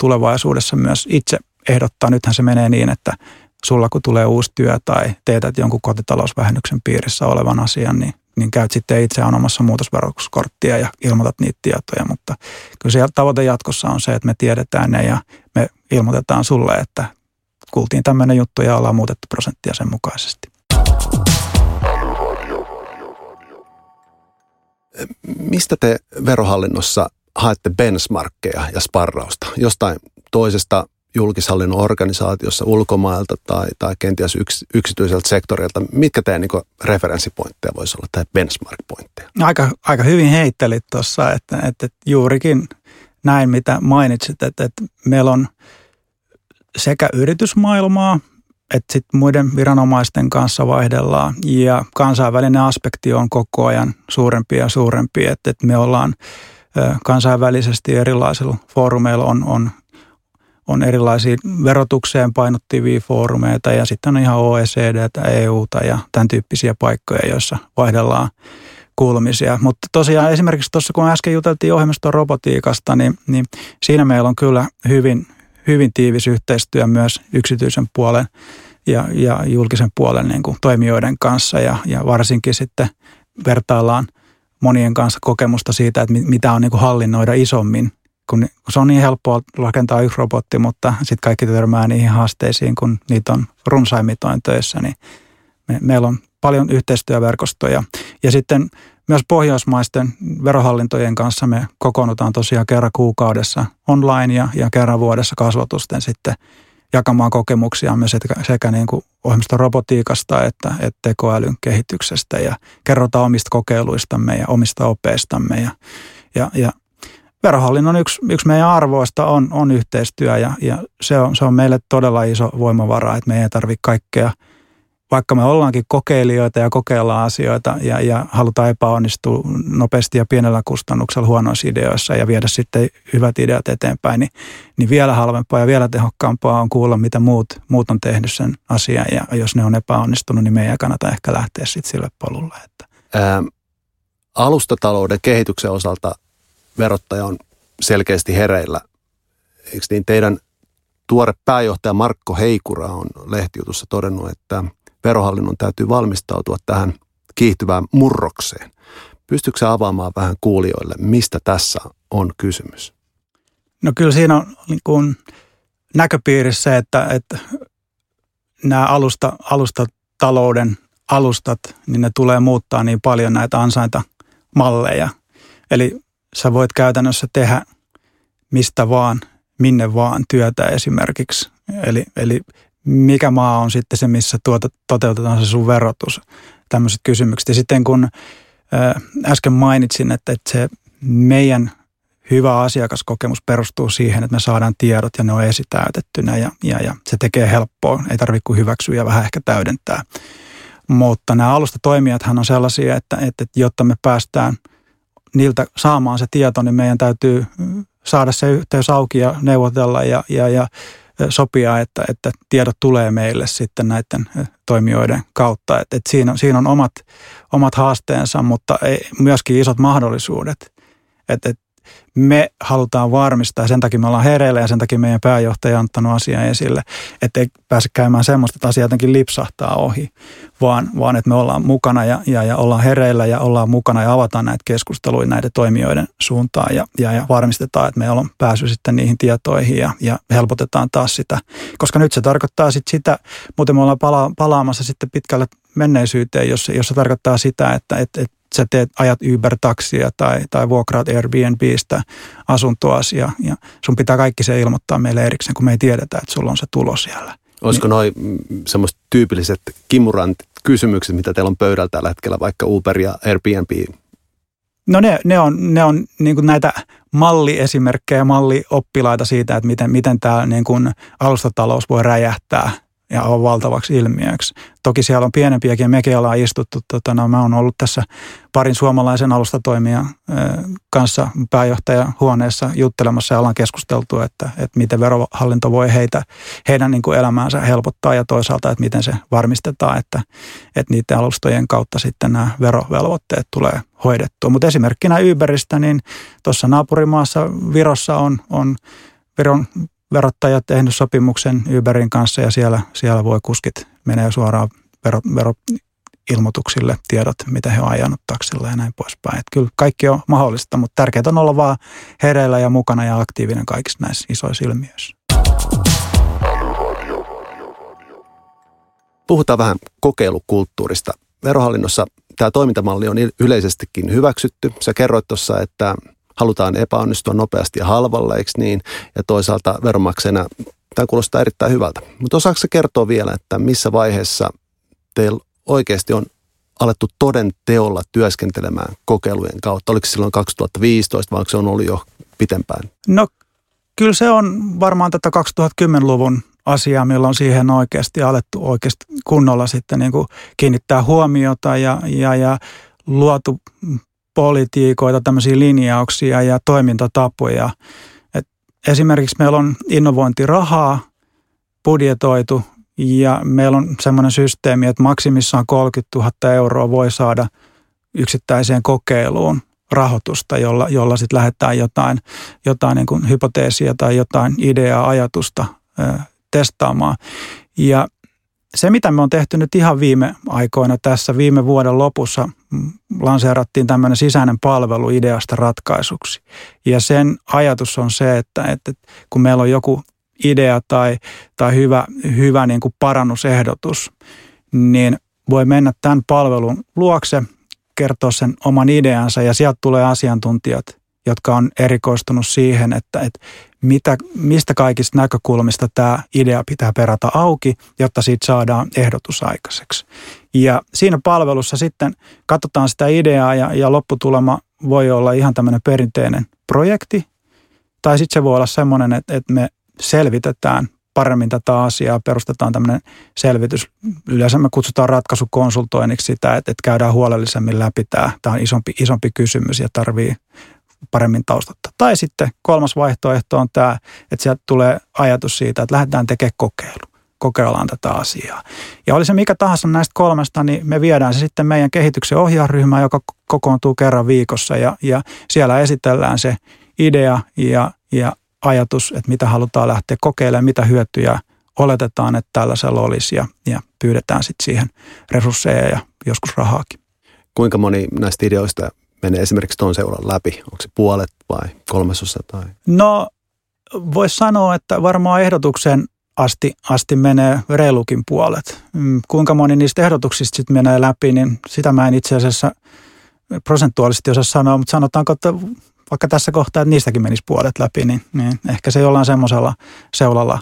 Speaker 2: tulevaisuudessa myös itse ehdottaa. Nythän se menee niin, että sulla kun tulee uusi työ tai teetät jonkun kotitalousvähennyksen piirissä olevan asian, niin niin käyt sitten itse anomassa muutosverotuskorttia ja ilmoitat niitä tietoja, mutta kyllä se tavoite jatkossa on se, että me tiedetään ne ja me ilmoitetaan sulle, että kuultiin tämmöinen juttu ja ollaan muutettu prosenttia sen mukaisesti.
Speaker 1: Mistä te verohallinnossa haette benchmarkkeja ja sparrausta? Jostain toisesta julkishallinnon organisaatiossa ulkomailta tai, tai kenties yks, yksityiseltä sektorilta. Mitkä teidän niin referenssipointteja voisi olla tai benchmark-pointteja?
Speaker 2: Aika, aika hyvin heittelit tuossa, että, että juurikin näin mitä mainitsit, että, että meillä on sekä yritysmaailmaa että sitten muiden viranomaisten kanssa vaihdellaan ja kansainvälinen aspekti on koko ajan suurempi ja suurempi, että, että me ollaan kansainvälisesti erilaisilla foorumeilla on, on on erilaisia verotukseen painottavia foorumeita ja sitten on ihan OECD, EUta ja tämän tyyppisiä paikkoja, joissa vaihdellaan kuulumisia. Mutta tosiaan esimerkiksi tuossa, kun äsken juteltiin ohjelmiston robotiikasta, niin, niin siinä meillä on kyllä hyvin, hyvin tiivis yhteistyö myös yksityisen puolen ja, ja julkisen puolen niin kuin toimijoiden kanssa ja, ja varsinkin sitten vertaillaan monien kanssa kokemusta siitä, että mitä on niin kuin hallinnoida isommin kun se on niin helppoa rakentaa yksi robotti, mutta sitten kaikki törmää niihin haasteisiin, kun niitä on runsaimitoin töissä, niin me, meillä on paljon yhteistyöverkostoja. Ja sitten myös pohjoismaisten verohallintojen kanssa me kokoonnutaan tosiaan kerran kuukaudessa online ja, ja kerran vuodessa kasvatusten sitten jakamaan kokemuksia myös sekä, sekä niin kuin ohjelmiston robotiikasta että, että tekoälyn kehityksestä ja kerrotaan omista kokeiluistamme ja omista opeistamme ja, ja, ja verohallinnon yksi, yksi meidän arvoista on, on yhteistyö ja, ja se, on, se on meille todella iso voimavara, että me ei tarvitse kaikkea, vaikka me ollaankin kokeilijoita ja kokeillaan asioita ja, ja halutaan epäonnistua nopeasti ja pienellä kustannuksella huonoissa ideoissa ja viedä sitten hyvät ideat eteenpäin, niin, niin vielä halvempaa ja vielä tehokkaampaa on kuulla, mitä muut, muut on tehnyt sen asian ja jos ne on epäonnistunut, niin meidän kannata ehkä lähteä sitten sille polulle. Että.
Speaker 1: Ää, alustatalouden kehityksen osalta – verottaja on selkeästi hereillä. Eikö niin teidän tuore pääjohtaja Markko Heikura on lehtijutussa todennut, että verohallinnon täytyy valmistautua tähän kiihtyvään murrokseen. Pystytkö avaamaan vähän kuulijoille, mistä tässä on kysymys?
Speaker 2: No kyllä siinä on niin kuin näköpiirissä, että, että nämä alusta, alustatalouden alustat, niin ne tulee muuttaa niin paljon näitä ansaintamalleja. Eli sä voit käytännössä tehdä mistä vaan, minne vaan työtä esimerkiksi. Eli, eli mikä maa on sitten se, missä tuota, toteutetaan se sun verotus, tämmöiset kysymykset. Ja sitten kun äsken mainitsin, että, että se meidän hyvä asiakaskokemus perustuu siihen, että me saadaan tiedot ja ne on esitäytettynä ja, ja, ja se tekee helppoa. Ei tarvitse kuin hyväksyä ja vähän ehkä täydentää. Mutta nämä alustatoimijathan on sellaisia, että, että jotta me päästään – niiltä saamaan se tieto, niin meidän täytyy saada se yhteys auki ja neuvotella ja, ja, ja sopia, että, että tiedot tulee meille sitten näiden toimijoiden kautta. Et, et siinä, siinä on omat, omat haasteensa, mutta ei, myöskin isot mahdollisuudet. Et, et me halutaan varmistaa, ja sen takia me ollaan hereillä ja sen takia meidän pääjohtaja on ottanut asiaa esille, että ei pääse käymään semmoista, että asia jotenkin lipsahtaa ohi, vaan, vaan että me ollaan mukana ja, ja, ja ollaan hereillä ja ollaan mukana ja avataan näitä keskusteluja näiden toimijoiden suuntaan ja, ja, ja varmistetaan, että meillä on pääsy sitten niihin tietoihin ja, ja helpotetaan taas sitä, koska nyt se tarkoittaa sitten sitä, muuten me ollaan pala, palaamassa sitten pitkälle menneisyyteen, jos, jos se tarkoittaa sitä, että et, et sä teet, ajat Uber-taksia tai, tai vuokraat Airbnbistä asuntoasi ja, ja sun pitää kaikki se ilmoittaa meille erikseen, kun me ei tiedetä, että sulla on se tulo siellä.
Speaker 1: Olisiko niin. noin semmoiset tyypilliset kimurant kysymykset, mitä teillä on pöydällä tällä hetkellä, vaikka Uber ja Airbnb?
Speaker 2: No ne, ne on, ne on niin kuin näitä malliesimerkkejä, mallioppilaita siitä, että miten, miten tämä niin kuin alustatalous voi räjähtää – ja on valtavaksi ilmiöksi. Toki siellä on pienempiäkin mekin ollaan istuttu. Tota, no, mä oon ollut tässä parin suomalaisen alustatoimijan kanssa pääjohtajahuoneessa juttelemassa ja ollaan keskusteltu, että, että miten verohallinto voi heitä, heidän niin kuin elämäänsä helpottaa ja toisaalta, että miten se varmistetaan, että, että niiden alustojen kautta sitten nämä verovelvoitteet tulee hoidettua. Mutta esimerkkinä Uberistä, niin tuossa naapurimaassa Virossa on, on Viron verottaja tehnyt sopimuksen Uberin kanssa ja siellä, siellä voi kuskit menee suoraan vero, veroilmoituksille tiedot, mitä he on ajanut taksilla ja näin poispäin. Että kyllä kaikki on mahdollista, mutta tärkeää on olla vaan hereillä ja mukana ja aktiivinen kaikissa näissä isoissa ilmiöissä.
Speaker 1: Puhutaan vähän kokeilukulttuurista. Verohallinnossa tämä toimintamalli on yleisestikin hyväksytty. Sä kerroit tuossa, että halutaan epäonnistua nopeasti ja halvalla, eikö niin? Ja toisaalta veronmaksajana tämä kuulostaa erittäin hyvältä. Mutta osaako kertoa vielä, että missä vaiheessa teillä oikeasti on alettu toden teolla työskentelemään kokeilujen kautta? Oliko se silloin 2015 vai onko se on ollut jo pitempään?
Speaker 2: No kyllä se on varmaan tätä 2010-luvun asiaa, milloin siihen oikeasti alettu oikeasti kunnolla sitten niin kuin kiinnittää huomiota ja, ja, ja luotu politiikoita, tämmöisiä linjauksia ja toimintatapoja. Et esimerkiksi meillä on innovointirahaa budjetoitu ja meillä on semmoinen systeemi, että maksimissaan 30 000 euroa voi saada yksittäiseen kokeiluun rahoitusta, jolla, jolla sitten lähdetään jotain, jotain niin kuin hypoteesia tai jotain ideaa, ajatusta ö, testaamaan. Ja se, mitä me on tehty nyt ihan viime aikoina tässä viime vuoden lopussa, mm, lanseerattiin tämmöinen sisäinen palvelu ideasta ratkaisuksi. Ja sen ajatus on se, että, että kun meillä on joku idea tai, tai hyvä, hyvä niin kuin parannusehdotus, niin voi mennä tämän palvelun luokse, kertoa sen oman ideansa ja sieltä tulee asiantuntijat, jotka on erikoistunut siihen, että, että mitä, mistä kaikista näkökulmista tämä idea pitää perata auki, jotta siitä saadaan ehdotus aikaiseksi. Ja siinä palvelussa sitten katsotaan sitä ideaa ja, ja lopputulema voi olla ihan tämmöinen perinteinen projekti, tai sitten se voi olla semmoinen, että, että me selvitetään paremmin tätä asiaa, perustetaan tämmöinen selvitys. Yleensä me kutsutaan ratkaisukonsultoinniksi sitä, että, että käydään huolellisemmin läpi tämä. Tämä on isompi, isompi kysymys ja tarvii paremmin taustatta. Tai sitten kolmas vaihtoehto on tämä, että sieltä tulee ajatus siitä, että lähdetään tekemään kokeilu. Kokeillaan tätä asiaa. Ja oli se mikä tahansa näistä kolmesta, niin me viedään se sitten meidän kehityksen ohjausryhmään, joka kokoontuu kerran viikossa ja, ja siellä esitellään se idea ja, ja ajatus, että mitä halutaan lähteä kokeilemaan, mitä hyötyjä oletetaan, että tällaisella olisi ja, ja pyydetään sitten siihen resursseja ja joskus rahaakin.
Speaker 1: Kuinka moni näistä ideoista menee esimerkiksi tuon seuran läpi? Onko se puolet vai kolmasosa? Tai?
Speaker 2: No voisi sanoa, että varmaan ehdotuksen asti, asti menee reilukin puolet. Mm, kuinka moni niistä ehdotuksista sitten menee läpi, niin sitä mä en itse asiassa prosentuaalisesti osaa sanoa, mutta sanotaanko, että vaikka tässä kohtaa, että niistäkin menisi puolet läpi, niin, niin ehkä se jollain semmoisella seulalla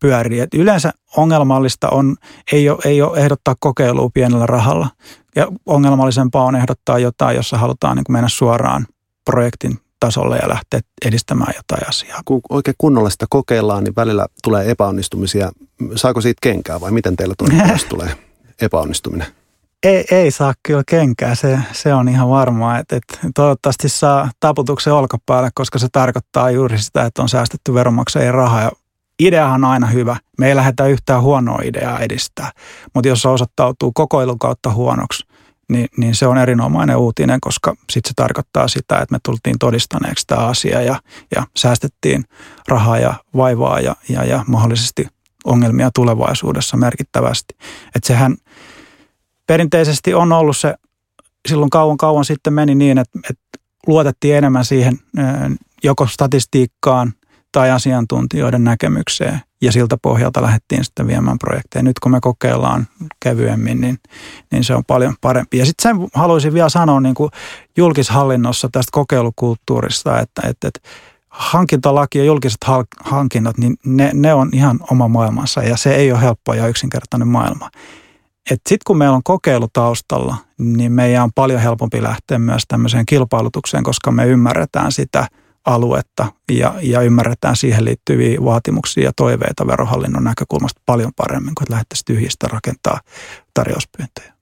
Speaker 2: pyörii. Et yleensä ongelmallista on, ei ole, ei ole ehdottaa kokeilua pienellä rahalla. Ja ongelmallisempaa on ehdottaa jotain, jossa halutaan niin mennä suoraan projektin tasolle ja lähteä edistämään jotain asiaa.
Speaker 1: Kun oikein kunnolla sitä kokeillaan, niin välillä tulee epäonnistumisia. Saako siitä kenkää vai miten teillä jos tulee epäonnistuminen?
Speaker 2: Ei, ei saa kyllä kenkää, se, se on ihan varmaa. Että, että toivottavasti saa taputuksen olkapäälle, koska se tarkoittaa juuri sitä, että on säästetty veronmaksajien rahaa ja ideahan on aina hyvä. Me ei lähdetä yhtään huonoa ideaa edistää, mutta jos se osoittautuu kokoilun kautta huonoksi, niin, niin se on erinomainen uutinen, koska sitten se tarkoittaa sitä, että me tultiin todistaneeksi tämä asia ja, ja säästettiin rahaa ja vaivaa ja, ja, ja mahdollisesti ongelmia tulevaisuudessa merkittävästi. Että sehän perinteisesti on ollut se, silloin kauan kauan sitten meni niin, että, että luotettiin enemmän siihen joko statistiikkaan tai asiantuntijoiden näkemykseen ja siltä pohjalta lähdettiin sitten viemään projekteja. Nyt kun me kokeillaan kevyemmin, niin, niin se on paljon parempi. Ja sitten sen haluaisin vielä sanoa niin kuin julkishallinnossa tästä kokeilukulttuurista, että, että, että hankintalaki ja julkiset hankinnat, niin ne, ne on ihan oma maailmansa ja se ei ole helppo ja yksinkertainen maailma. Sitten kun meillä on kokeilu taustalla, niin meidän on paljon helpompi lähteä myös tämmöiseen kilpailutukseen, koska me ymmärretään sitä – aluetta ja, ja ymmärretään siihen liittyviä vaatimuksia ja toiveita verohallinnon näkökulmasta paljon paremmin kuin lähdettäisiin tyhjistä rakentaa tarjouspyyntöjä.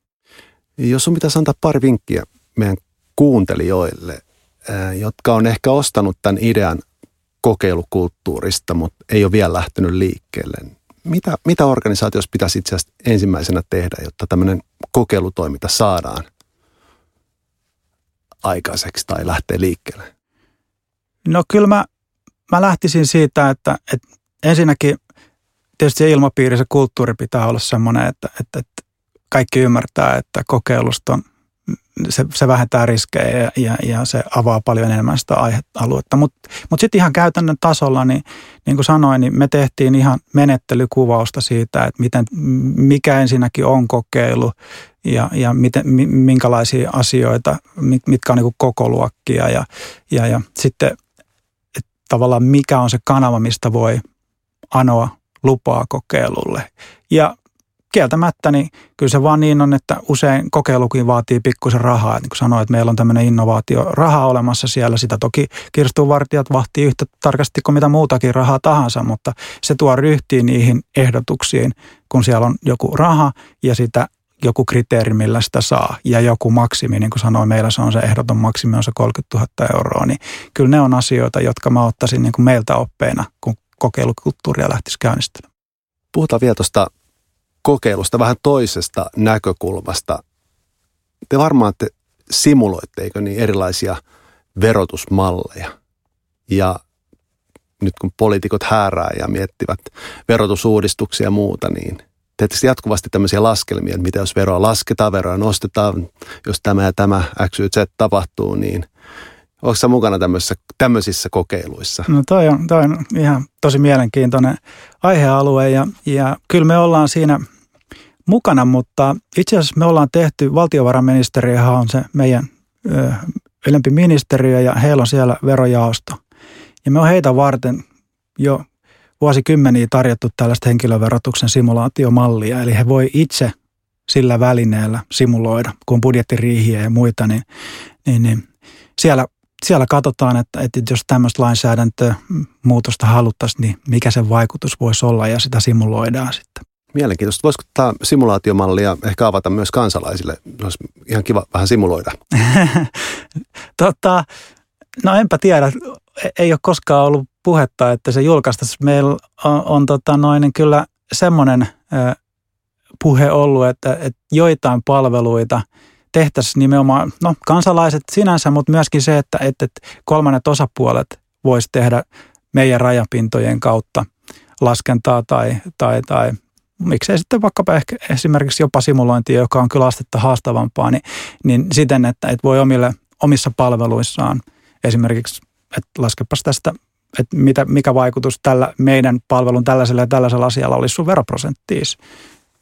Speaker 1: Jos on pitäisi antaa pari vinkkiä meidän kuuntelijoille, jotka on ehkä ostanut tämän idean kokeilukulttuurista, mutta ei ole vielä lähtenyt liikkeelle. Mitä, mitä organisaatiossa pitäisi itse asiassa ensimmäisenä tehdä, jotta tämmöinen kokeilutoiminta saadaan aikaiseksi tai lähtee liikkeelle?
Speaker 2: No kyllä mä, mä lähtisin siitä, että, että ensinnäkin tietysti se ilmapiiri, se kulttuuri pitää olla semmoinen, että, että, että kaikki ymmärtää, että kokeilusta on, se, se vähentää riskejä ja, ja, ja se avaa paljon enemmän sitä aihealuetta. Mutta mut sitten ihan käytännön tasolla, niin, niin kuin sanoin, niin me tehtiin ihan menettelykuvausta siitä, että miten, mikä ensinnäkin on kokeilu ja, ja miten, minkälaisia asioita, mitkä on niin koko luokkia ja, ja, ja sitten – tavallaan mikä on se kanava, mistä voi anoa lupaa kokeilulle. Ja kieltämättä, niin kyllä se vaan niin on, että usein kokeilukin vaatii pikkusen rahaa. Niin kuin sanoin, että meillä on tämmöinen innovaatio raha olemassa siellä. Sitä toki kirstuvartijat vahtii yhtä tarkasti kuin mitä muutakin rahaa tahansa, mutta se tuo ryhtiin niihin ehdotuksiin, kun siellä on joku raha ja sitä joku kriteeri, millä sitä saa ja joku maksimi, niin kuin sanoin, meillä se on se ehdoton maksimi on se 30 000 euroa, niin kyllä ne on asioita, jotka mä ottaisin niin kuin meiltä oppeina, kun kokeilukulttuuria lähtisi käynnistämään.
Speaker 1: Puhutaan vielä tuosta kokeilusta vähän toisesta näkökulmasta. Te varmaan te simuloitte, eikö niin, erilaisia verotusmalleja. Ja nyt kun poliitikot häärää ja miettivät verotusuudistuksia ja muuta, niin teette jatkuvasti tämmöisiä laskelmia, että mitä jos veroa lasketaan, veroa nostetaan, jos tämä ja tämä X, Y, Z tapahtuu, niin onko mukana tämmöisissä, tämmöisissä kokeiluissa?
Speaker 2: No toi on, toi on ihan tosi mielenkiintoinen aihealue ja, ja kyllä me ollaan siinä mukana, mutta itse asiassa me ollaan tehty, valtiovarainministeriöhän on se meidän ö, ylempi ministeriö ja heillä on siellä verojaosto. Ja me on heitä varten jo vuosikymmeniä tarjottu tällaista henkilöverotuksen simulaatiomallia, eli he voi itse sillä välineellä simuloida, kun budjettiriihiä ja muita, niin, niin, niin siellä, siellä katsotaan, että, että jos tämmöistä lainsäädäntömuutosta haluttaisiin, niin mikä sen vaikutus voisi olla ja sitä simuloidaan sitten.
Speaker 1: Mielenkiintoista. Voisiko tämä simulaatiomallia ehkä avata myös kansalaisille? Olisi ihan kiva vähän simuloida.
Speaker 2: tota, no enpä tiedä. Ei ole koskaan ollut puhetta, että se julkaistaisiin. Meillä on, on tota noin, kyllä semmoinen puhe ollut, että, että joitain palveluita tehtäisiin nimenomaan, no kansalaiset sinänsä, mutta myöskin se, että, että, että kolmannet osapuolet voisi tehdä meidän rajapintojen kautta laskentaa tai, tai, tai miksei sitten vaikkapa ehkä esimerkiksi jopa simulointia, joka on kyllä astetta haastavampaa, niin, niin siten, että, että voi omille, omissa palveluissaan esimerkiksi, että laskepas tästä että mitä, mikä vaikutus tällä meidän palvelun tällaisella ja tällaisella asialla olisi sun veroprosenttiis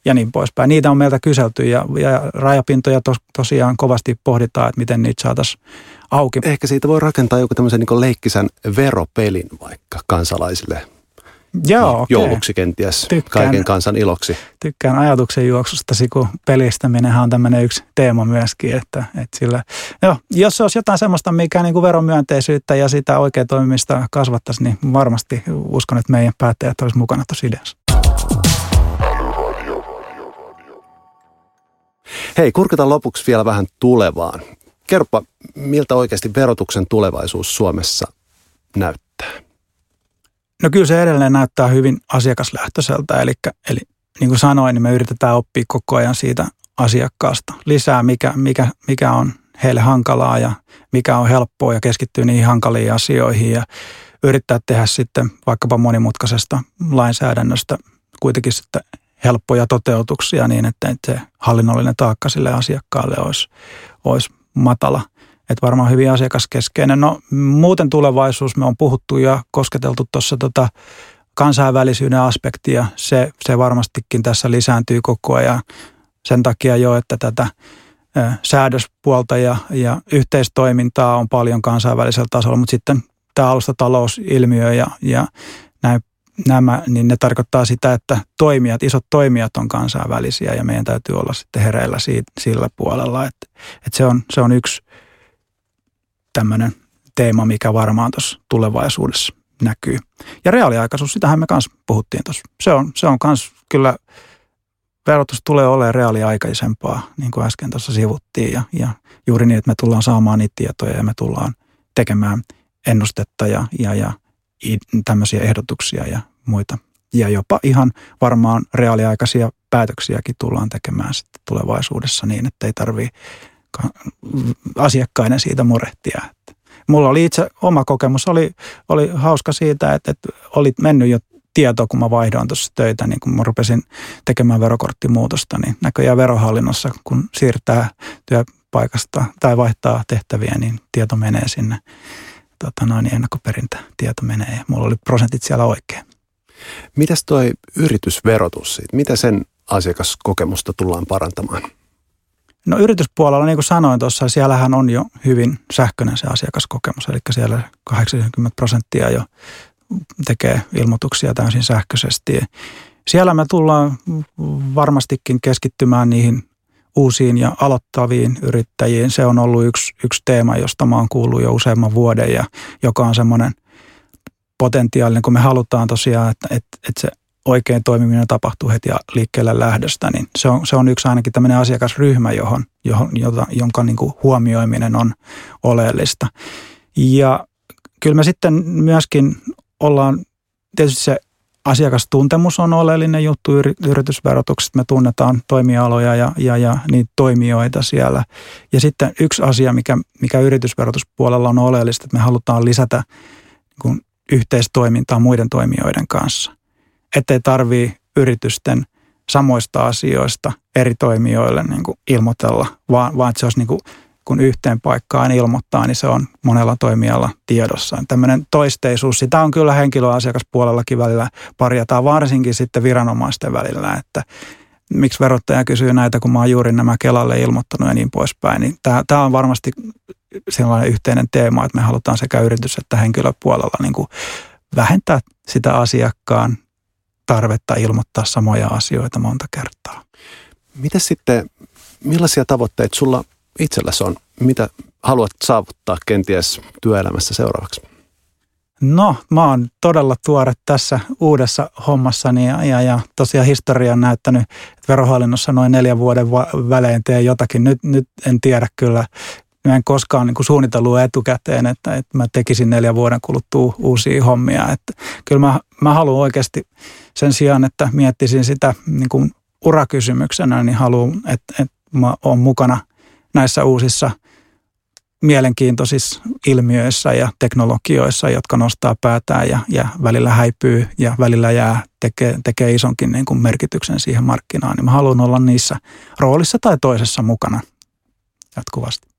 Speaker 2: ja niin poispäin. Niitä on meiltä kyselty ja, ja rajapintoja tos, tosiaan kovasti pohditaan, että miten niitä saataisiin auki.
Speaker 1: Ehkä siitä voi rakentaa joku tämmöisen niin leikkisä'n veropelin vaikka kansalaisille
Speaker 2: Joo, okay.
Speaker 1: jouluksi kenties tykkään, kaiken kansan iloksi.
Speaker 2: Tykkään ajatuksen juoksustasi, kun pelistäminen on tämmöinen yksi teema myöskin. Että, että sillä, joo, jos se olisi jotain semmoista, mikä niin kuin veromyönteisyyttä ja sitä oikein toimimista kasvattaisi, niin varmasti uskon, että meidän päättäjät olisi mukana tuossa ideassa.
Speaker 1: Hei, kurkitaan lopuksi vielä vähän tulevaan. Kerropa, miltä oikeasti verotuksen tulevaisuus Suomessa näyttää?
Speaker 2: No kyllä se edelleen näyttää hyvin asiakaslähtöiseltä, eli, eli niin kuin sanoin, niin me yritetään oppia koko ajan siitä asiakkaasta. Lisää, mikä, mikä, mikä on heille hankalaa ja mikä on helppoa ja keskittyy niihin hankaliin asioihin ja yrittää tehdä sitten vaikkapa monimutkaisesta lainsäädännöstä kuitenkin sitten helppoja toteutuksia niin, että se hallinnollinen taakka sille asiakkaalle olisi, olisi matala. Että varmaan hyvin asiakaskeskeinen. No muuten tulevaisuus, me on puhuttu ja kosketeltu tuossa tota kansainvälisyyden aspektia. Se, se varmastikin tässä lisääntyy koko ajan sen takia jo, että tätä säädöspuolta ja, ja yhteistoimintaa on paljon kansainvälisellä tasolla, mutta sitten tämä alustatalousilmiö ja, ja näin, nämä, niin ne tarkoittaa sitä, että toimijat, isot toimijat on kansainvälisiä ja meidän täytyy olla sitten hereillä siitä, sillä puolella, että, että se, on, se on yksi tämmöinen teema, mikä varmaan tuossa tulevaisuudessa näkyy. Ja reaaliaikaisuus, sitähän me kanssa puhuttiin tuossa. Se on, se on kans kyllä, verotus tulee olemaan reaaliaikaisempaa, niin kuin äsken tuossa sivuttiin. Ja, ja juuri niin, että me tullaan saamaan niitä tietoja ja me tullaan tekemään ennustetta ja, ja, ja tämmöisiä ehdotuksia ja muita. Ja jopa ihan varmaan reaaliaikaisia päätöksiäkin tullaan tekemään sitten tulevaisuudessa niin, että ei tarvitse asiakkainen siitä murehtia. Mulla oli itse oma kokemus, oli, oli hauska siitä, että, että oli mennyt jo tieto, kun mä vaihdoin tuossa töitä, niin kun mä rupesin tekemään verokorttimuutosta, niin näköjään verohallinnossa, kun siirtää työpaikasta tai vaihtaa tehtäviä, niin tieto menee sinne, tota noin, ennakkoperintä tieto menee ja mulla oli prosentit siellä oikein.
Speaker 1: Mitäs toi yritysverotus, mitä sen asiakaskokemusta tullaan parantamaan?
Speaker 2: No yrityspuolella, niin kuin sanoin tuossa, siellähän on jo hyvin sähköinen se asiakaskokemus, eli siellä 80 prosenttia jo tekee ilmoituksia täysin sähköisesti. Siellä me tullaan varmastikin keskittymään niihin uusiin ja aloittaviin yrittäjiin. Se on ollut yksi, yksi teema, josta mä oon kuullut jo useamman vuoden ja joka on semmoinen potentiaalinen, kun me halutaan tosiaan, että, että, että se oikein toimiminen tapahtuu heti liikkeelle lähdöstä, niin se on, se on yksi ainakin tämmöinen asiakasryhmä, johon, johon, jota, jonka niin kuin huomioiminen on oleellista. Ja kyllä me sitten myöskin ollaan, tietysti se asiakastuntemus on oleellinen juttu yritysverotuksesta. Me tunnetaan toimialoja ja, ja, ja niitä toimijoita siellä. Ja sitten yksi asia, mikä, mikä yritysverotuspuolella on oleellista, että me halutaan lisätä niin kuin yhteistoimintaa muiden toimijoiden kanssa ettei tarvii yritysten samoista asioista eri toimijoille niin kuin ilmoitella, vaan, vaan että se olisi niin kuin, kun yhteen paikkaan ilmoittaa, niin se on monella toimijalla tiedossa. Tämmöinen toisteisuus, sitä on kyllä henkilöasiakaspuolellakin välillä parjataan, varsinkin sitten viranomaisten välillä, että miksi verottaja kysyy näitä, kun mä oon juuri nämä Kelalle ilmoittanut ja niin poispäin. Niin tämä, on varmasti sellainen yhteinen teema, että me halutaan sekä yritys- että henkilöpuolella niin kuin vähentää sitä asiakkaan tarvetta ilmoittaa samoja asioita monta kertaa.
Speaker 1: Miten sitten, millaisia tavoitteita sulla itselläsi on? Mitä haluat saavuttaa kenties työelämässä seuraavaksi?
Speaker 2: No, mä oon todella tuore tässä uudessa hommassani ja, ja, ja tosiaan historia on näyttänyt, että verohallinnossa noin neljän vuoden va- välein teen jotakin. Nyt, nyt en tiedä kyllä, mä en koskaan niin kuin suunnitellut etukäteen, että, että mä tekisin neljän vuoden kuluttua uusia hommia. Että kyllä mä, mä haluan oikeasti sen sijaan, että miettisin sitä niin kuin urakysymyksenä, niin haluan, että, että mä oon mukana näissä uusissa mielenkiintoisissa ilmiöissä ja teknologioissa, jotka nostaa päätään ja, ja välillä häipyy ja välillä jää, tekee, tekee isonkin niin kuin merkityksen siihen markkinaan. Niin mä haluan olla niissä roolissa tai toisessa mukana jatkuvasti.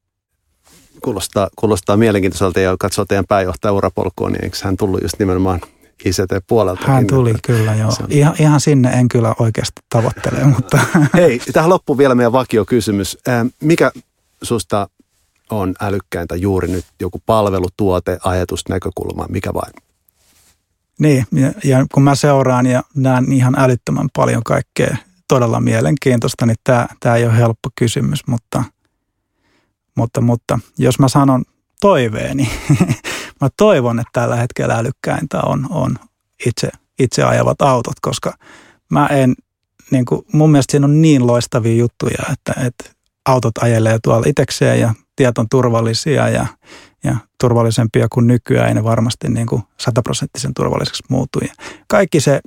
Speaker 1: Kuulostaa, kuulostaa mielenkiintoiselta ja katsoo teidän pääjohtaja urapolkua, niin eikö hän tullut just nimenomaan ICT-puolelta.
Speaker 2: Hän tuli että kyllä, joo. Ihan, ihan sinne en kyllä oikeasti tavoittele, mutta...
Speaker 1: Hei, tähän loppuun vielä meidän vakiokysymys. Mikä susta on älykkäintä juuri nyt? Joku palvelu, tuote, ajatus, näkökulma, mikä vain?
Speaker 2: Niin, ja, ja kun mä seuraan ja näen ihan älyttömän paljon kaikkea todella mielenkiintoista, niin tämä, tämä ei ole helppo kysymys, mutta, mutta, mutta jos mä sanon toiveeni, mä toivon, että tällä hetkellä älykkäintä on, on itse, itse ajavat autot, koska mä en, niin kuin, mun mielestä siinä on niin loistavia juttuja, että, että autot ajelee tuolla itsekseen ja tiet on turvallisia ja, ja turvallisempia kuin nykyään, ne varmasti niin kuin sataprosenttisen turvalliseksi muutu. Ja kaikki se,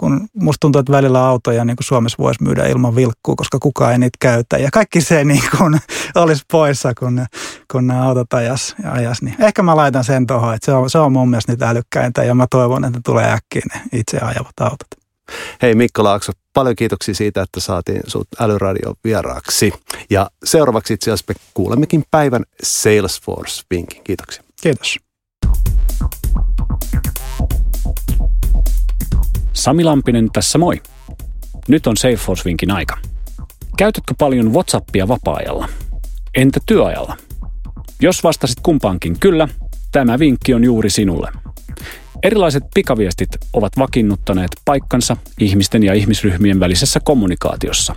Speaker 2: kun musta tuntuu, että välillä autoja niin kuin Suomessa voisi myydä ilman vilkkuu, koska kukaan ei niitä käytä. Ja kaikki se niin kuin olisi poissa, kun, kun nämä autot ajas, ajas. Niin ehkä mä laitan sen tuohon, että se on, se on mun mielestä niitä älykkäintä ja mä toivon, että tulee äkkiä ne itse ajavat autot.
Speaker 1: Hei Mikko Laakso, paljon kiitoksia siitä, että saatiin sut älyradio vieraaksi. Ja seuraavaksi itse asiassa me kuulemmekin päivän Salesforce-vinkin. Kiitoksia.
Speaker 2: Kiitos.
Speaker 3: Sami Lampinen tässä moi. Nyt on Salesforce-vinkin aika. Käytätkö paljon WhatsAppia vapaa-ajalla? Entä työajalla? Jos vastasit kumpaankin kyllä, tämä vinkki on juuri sinulle. Erilaiset pikaviestit ovat vakiinnuttaneet paikkansa ihmisten ja ihmisryhmien välisessä kommunikaatiossa.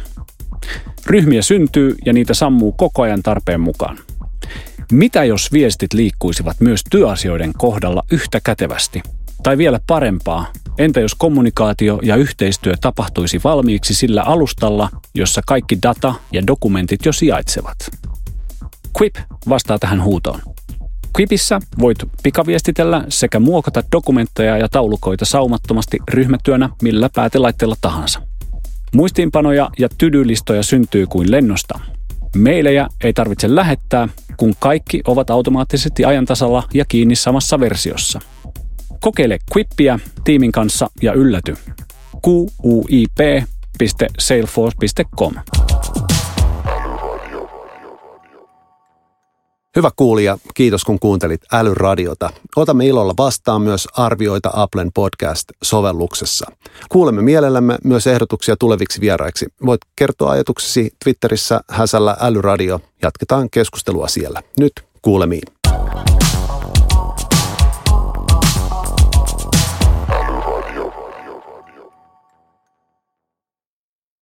Speaker 3: Ryhmiä syntyy ja niitä sammuu koko ajan tarpeen mukaan. Mitä jos viestit liikkuisivat myös työasioiden kohdalla yhtä kätevästi? Tai vielä parempaa, entä jos kommunikaatio ja yhteistyö tapahtuisi valmiiksi sillä alustalla, jossa kaikki data ja dokumentit jo sijaitsevat? Quip vastaa tähän huutoon. Quipissä voit pikaviestitellä sekä muokata dokumentteja ja taulukoita saumattomasti ryhmätyönä millä päätelaitteella tahansa. Muistiinpanoja ja tydylistoja syntyy kuin lennosta. Meilejä ei tarvitse lähettää, kun kaikki ovat automaattisesti ajantasalla ja kiinni samassa versiossa. Kokeile Quippiä tiimin kanssa ja ylläty. quip.salesforce.com
Speaker 1: Hyvä kuulija, kiitos kun kuuntelit Älyradiota. Otamme ilolla vastaan myös arvioita Applen podcast-sovelluksessa. Kuulemme mielellämme myös ehdotuksia tuleviksi vieraiksi. Voit kertoa ajatuksesi Twitterissä häsällä Älyradio. Jatketaan keskustelua siellä. Nyt kuulemiin.